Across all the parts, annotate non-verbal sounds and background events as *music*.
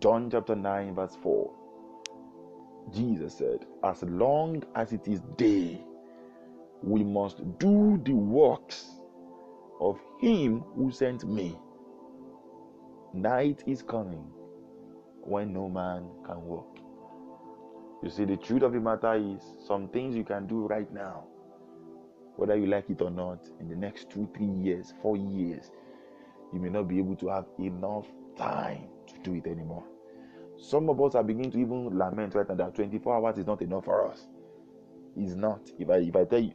John chapter 9, verse 4. Jesus said, As long as it is day, we must do the works of him who sent me. Night is coming when no man can walk. You see, the truth of the matter is some things you can do right now, whether you like it or not, in the next two, three years, four years, you may not be able to have enough time to do it anymore. Some of us are beginning to even lament right now that 24 hours is not enough for us. It's not. If I if I tell you,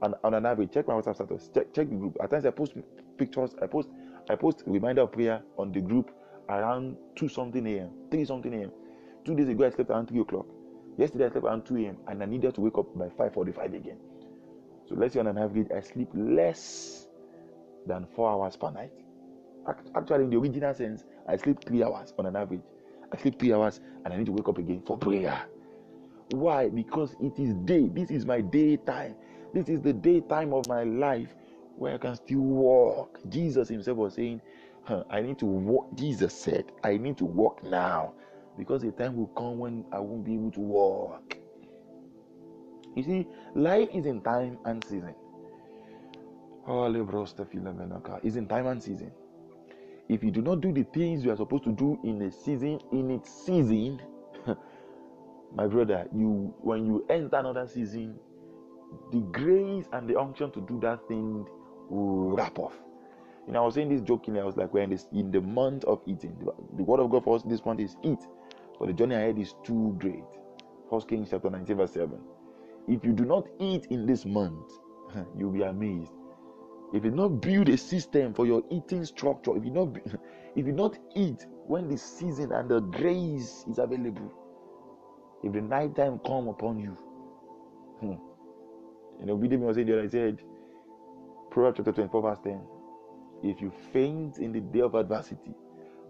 on, on an average, check my WhatsApp status, check check the group. At times I post pictures, I post I post reminder of prayer on the group around two something a.m., three something a.m. Two days ago I slept around three o'clock. Yesterday I slept around 2 a.m. and I needed to wake up by 5:45 again. So let's say on an average I sleep less than four hours per night. Actually, in the original sense, I sleep three hours on an average. I sleep three hours and I need to wake up again for prayer. Why? Because it is day. This is my daytime. This is the daytime of my life where I can still walk. Jesus himself was saying, huh, I need to walk. Jesus said, I need to walk now because the time will come when I won't be able to walk. You see, life is in time and season. Is in time and season. If you do not do the things you are supposed to do in a season, in its season, *laughs* my brother, you when you enter another season, the grace and the unction to do that thing will wrap off. You know, I was saying this jokingly. I was like, we're in, this, in the month of eating. The, the word of God for us this month is eat, but the journey ahead is too great. First Kings chapter 19, verse 7. If you do not eat in this month, *laughs* you'll be amazed. If you not build a system for your eating structure, if you not *laughs* if you not eat when the season and the grace is available, if the night time come upon you, hmm, you know, video was saying that I said, Proverbs chapter 24, verse 10. If you faint in the day of adversity,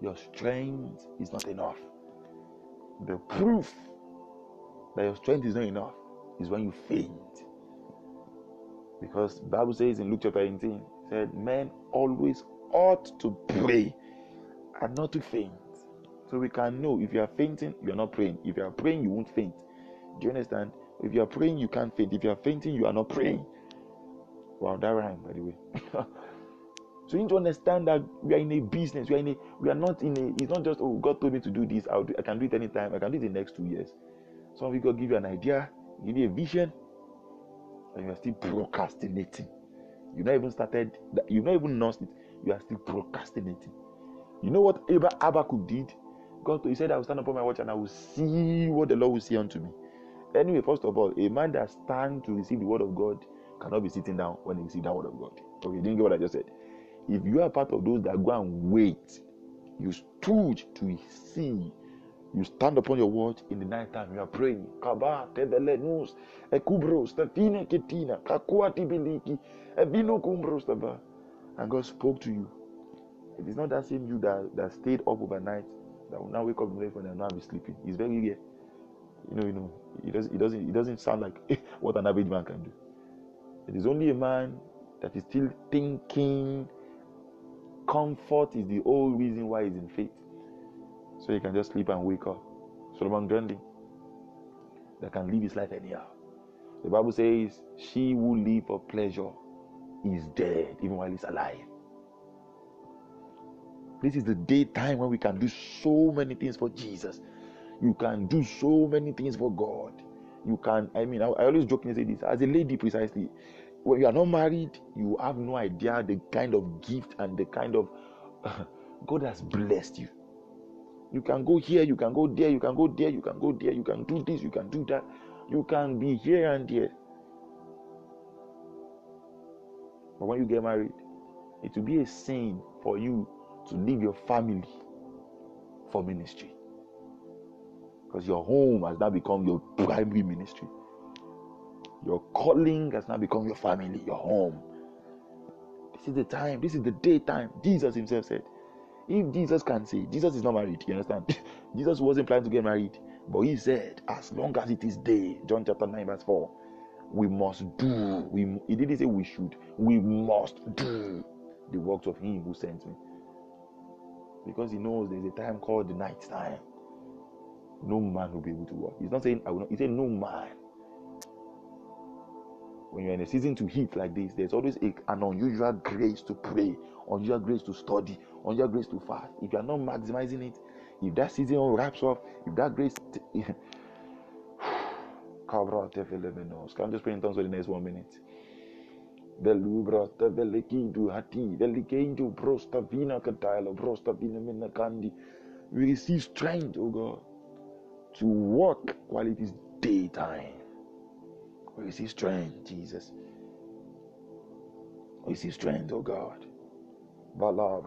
your strength is not enough. The proof that your strength is not enough is when you faint. Because Bible says in Luke chapter 18, said men always ought to pray and not to faint. So we can know if you are fainting, you are not praying. If you are praying, you won't faint. Do you understand? If you are praying, you can't faint. If you are fainting, you are not praying. Wow, that rhyme, by the way. *laughs* so you need to understand that we are in a business. We are in a. We are not in a. It's not just oh God told me to do this. I'll do, I can do it anytime. I can do it in the next two years. Some of you God give you an idea, give you a vision, and you are still procrastinating. You not even started. You not even noticed it. You are still procrastinating. You know what Abba Habakkuk did? God, he said, I will stand upon my watch and I will see what the Lord will say unto me. Anyway, first of all, a man that stands to receive the word of God cannot be sitting down when he receives that word of God. Okay, you didn't get what I just said. If you are part of those that go and wait, you stood to see you stand upon your watch in the night time. You are praying. Kaba, tebele nus, ekubro, stefine ketina, kakua tibiliki, evino kumbro staba. And God spoke to you. It is not that same you that, that stayed up overnight that will now wake up in the morning and not be sleeping. It's very rare. You know, you know, it doesn't it doesn't it doesn't sound like *laughs* what an average man can do. It is only a man that is still thinking comfort is the whole reason why he's in faith. So he can just sleep and wake up. Solomon Grundy that can live his life anyhow. The Bible says, She who live for pleasure is dead, even while he's alive. This is the daytime when we can do so many things for Jesus. You can do so many things for God. You can, I mean, I, I always jokingly say this as a lady, precisely. When you are not married, you have no idea the kind of gift and the kind of *laughs* God has blessed you. You can go here, you can go there, you can go there, you can go there, you can do this, you can do that. You can be here and there. But when you get married, it will be a sin for you to leave your family for ministry. Because your home has now become your primary ministry. Your calling has now become your family, your home. This is the time, this is the daytime. Jesus himself said, if Jesus can say, Jesus is not married, you understand? *laughs* Jesus wasn't planning to get married, but he said, as long as it is day, John chapter 9, verse 4, we must do. We he didn't say we should, we must do the works of him who sent me. Because he knows there's a time called the night time. no man will be able to work. He's not saying I will not. He said no man. When you're in a season to heat like this, there's always a, an unusual grace to pray, unusual grace to study, unusual grace to fast. If you are not maximizing it, if that season wraps up, if that grace, t- *laughs* Can I just pray in tongues for the next one minute. Velubrata velekidu hati velikendu brosta vina katila brosta vina. We receive strength, oh God, to walk while it is daytime. Oh we receive strength, Jesus. We receive strength, oh God. Below.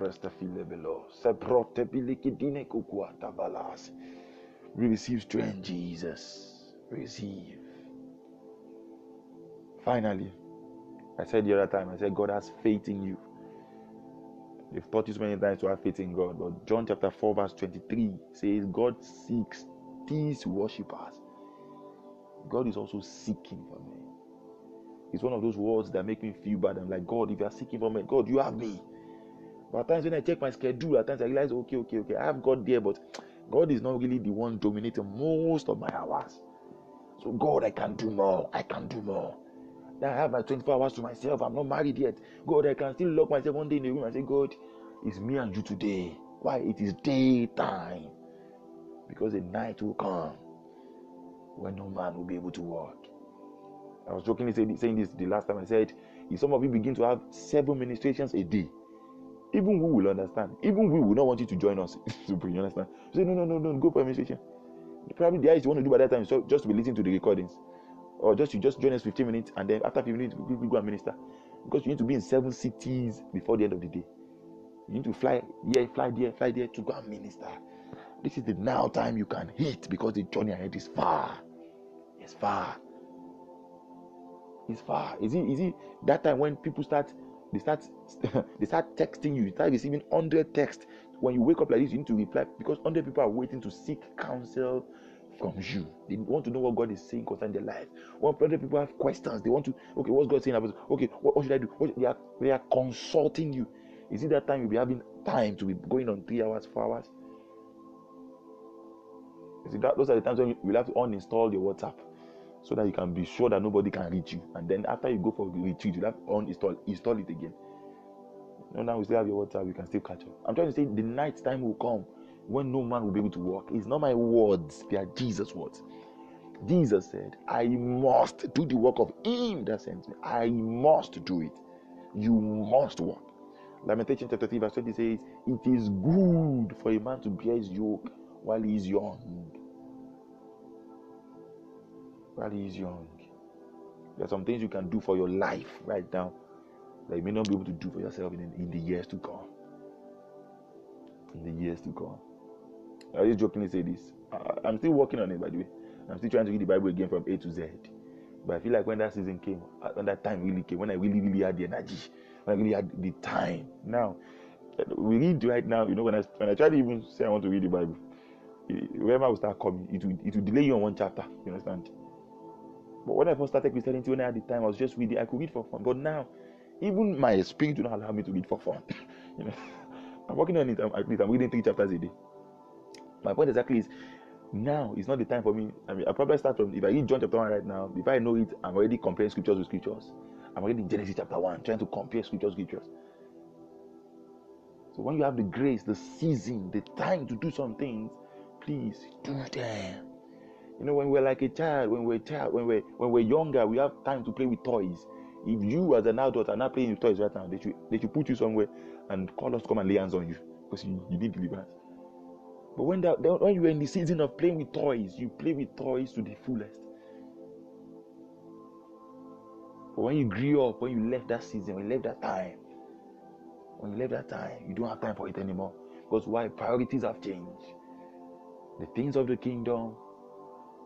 Bilikidine kukuata valas. We receive strength, Jesus. Receive. Finally, I said the other time, I said God has faith in you. They've taught you so many times to have faith in God. But John chapter 4, verse 23 says, God seeks these worshippers. God is also seeking for me. It's one of those words that make me feel bad. I'm like, God, if you are seeking for me, God, you have me. But at times when I check my schedule, at times I realize, okay, okay, okay, I have God there, but God is not really the one dominating most of my hours. So, God, I can do more. I can do more. Now I have my 24 hours to myself. I'm not married yet. God, I can still lock myself one day in the room and say, God, it's me and you today. Why? It is daytime. Because the night will come when no man will be able to walk. I was jokingly saying this the last time I said, if some of you begin to have seven ministrations a day, even we will understand. Even we will not want you to join us. *laughs* you understand? say, no, no, no, no, go for administration. Probably the eyes you want to do by that time so just to be listening to the recordings or just you just join us 15 minutes and then after 15 minutes we, we go and minister because you need to be in seven cities before the end of the day you need to fly here fly there fly there to go and minister this is the now time you can hit because the journey ahead is far it's far it's far is it is it that time when people start they start *laughs* they start texting you you start receiving 100 texts when you wake up like this you need to reply because 100 people are waiting to seek counsel from you. They want to know what God is saying concerning their life. When other people have questions, they want to, okay, what's God saying about Okay, what, what should I do? What, they, are, they are consulting you. Is it that time you'll be having time to be going on three hours, four hours? You see, that, those are the times when you will have to uninstall your WhatsApp so that you can be sure that nobody can reach you. And then after you go for retreat, you have uninstall install it again. You know, now we still have your WhatsApp, you can still catch up. I'm trying to say the night time will come when no man will be able to walk. It's not my words, they are Jesus' words. Jesus said, I must do the work of him that sent me. I must do it. You must walk. Lamentation chapter 3, verse 20 says, It is good for a man to bear his yoke while he is young. While he is young. There are some things you can do for your life right now that you may not be able to do for yourself in, in the years to come. In the years to come. I just jokingly say this. I, am still working on it, by the way. I'm still trying to read the Bible again from A to Z. But I feel like when that season came, uh, when that time really came, when I really, really had the energy, when I really had the time. Now, we read right now, you know, when I when I try to even say I want to read the Bible, whoever will start coming, it will, it will delay you on one chapter. You understand? But when I first started Christianity, when I had the time, I was just reading. I could read for fun. But now, even my spirit do not allow me to read for fun. *laughs* you know, I'm working on it. I'm, I'm reading three chapters a day. My point exactly is now is not the time for me. I mean, I probably start from if I read John chapter 1 right now, if I know it, I'm already comparing scriptures with scriptures. I'm already in Genesis chapter 1, trying to compare scriptures, with scriptures. So when you have the grace, the season, the time to do some things, please do them. You know, when we're like a child, when we're child, when we're when we're younger, we have time to play with toys. If you as an adult are not playing with toys right now, they should they should put you somewhere and call us to come and lay hands on you because you, you need deliverance. But when that when you're in the season of playing with toys, you play with toys to the fullest. But when you grew up, when you left that season, when you left that time, when you left that time, you don't have time for it anymore. Because why? Priorities have changed. The things of the kingdom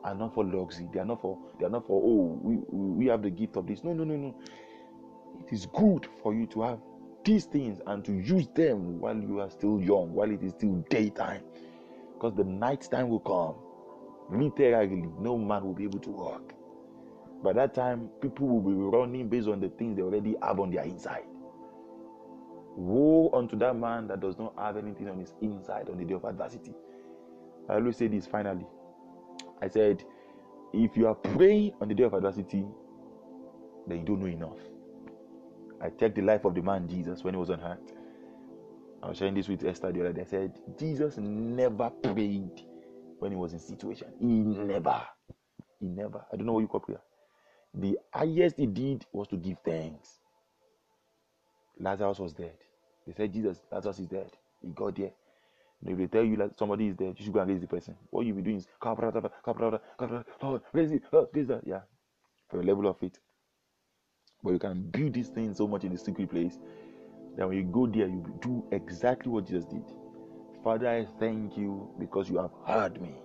are not for luxury. They are not for they are not for oh we we have the gift of this. No, no, no, no. It is good for you to have these things and to use them while you are still young, while it is still daytime. Because the night time will come. Literally, no man will be able to walk. By that time, people will be running based on the things they already have on their inside. Woe unto that man that does not have anything on his inside on the day of adversity. I always say this finally. I said, if you are praying on the day of adversity, then you don't know enough. I checked the life of the man Jesus when he was on earth. I was sharing this with Esther the other day. I said, Jesus never prayed when he was in situation. He never. He never. I don't know what you call prayer. The highest he did was to give thanks. Lazarus was dead. They said, Jesus, Lazarus is dead. He got there. And if they tell you that somebody is dead, you should go and raise the person. What you be doing is, Lord, raise it, Lord, raise that. Yeah, for a level of faith. But you can build this thing so much in the secret place that when you go there, you do exactly what Jesus did. Father, I thank you because you have heard me.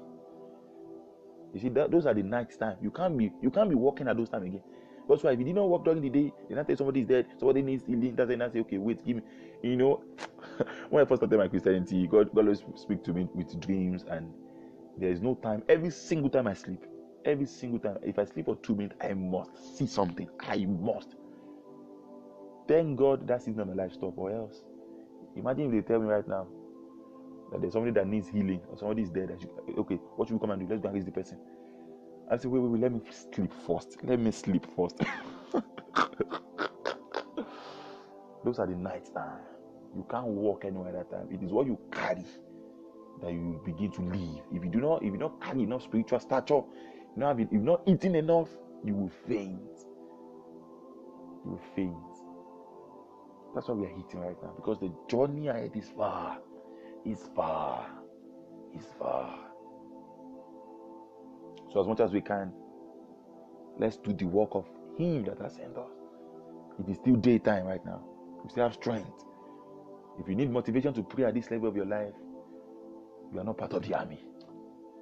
You see, that, those are the night time. You can't be you can't be walking at those time again. That's why if you did not work during the day, then I tell somebody is dead, somebody needs healing. That's I say, okay, wait, give me. You know, *laughs* when I first started my Christianity, God, God always speak to me with dreams, and there is no time. Every single time I sleep, every single time, if I sleep for two minutes, I must see something. I must. Thank God that season of my life stop, or else. Imagine if they tell me right now that there's somebody that needs healing or somebody is dead. Okay, what should we come and do? Let's go and raise the person. I said, wait, wait, wait, let me sleep first. Let me sleep first. *laughs* Those are the nights time. You can't walk anywhere at that time. It is what you carry that you begin to live. If you do not, if you not carry enough spiritual stature, you know, if you're not eating enough, you will faint. You will faint. That's why we are eating right now because the journey ahead is far, is far, is far. So, as much as we can, let's do the work of Him that has sent us. It is still daytime right now. We still have strength. If you need motivation to pray at this level of your life, you are not part of the army.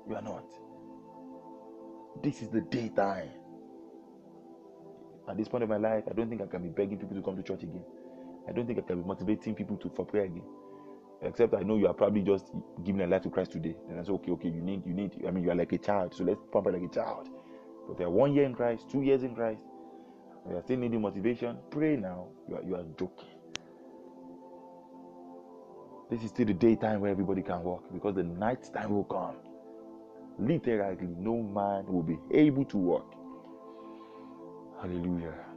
You are not. This is the daytime. At this point of my life, I don't think I can be begging people to come to church again. I don't think I can be motivating people to for prayer again. Except I know you are probably just giving a life to Christ today. And I say, okay, okay, you need, you need. I mean, you are like a child, so let's pump it like a child. But they are one year in Christ, two years in Christ. You are still needing motivation. Pray now. You are, you are joking. This is still the daytime where everybody can walk because the night time will come. Literally, no man will be able to walk. Hallelujah.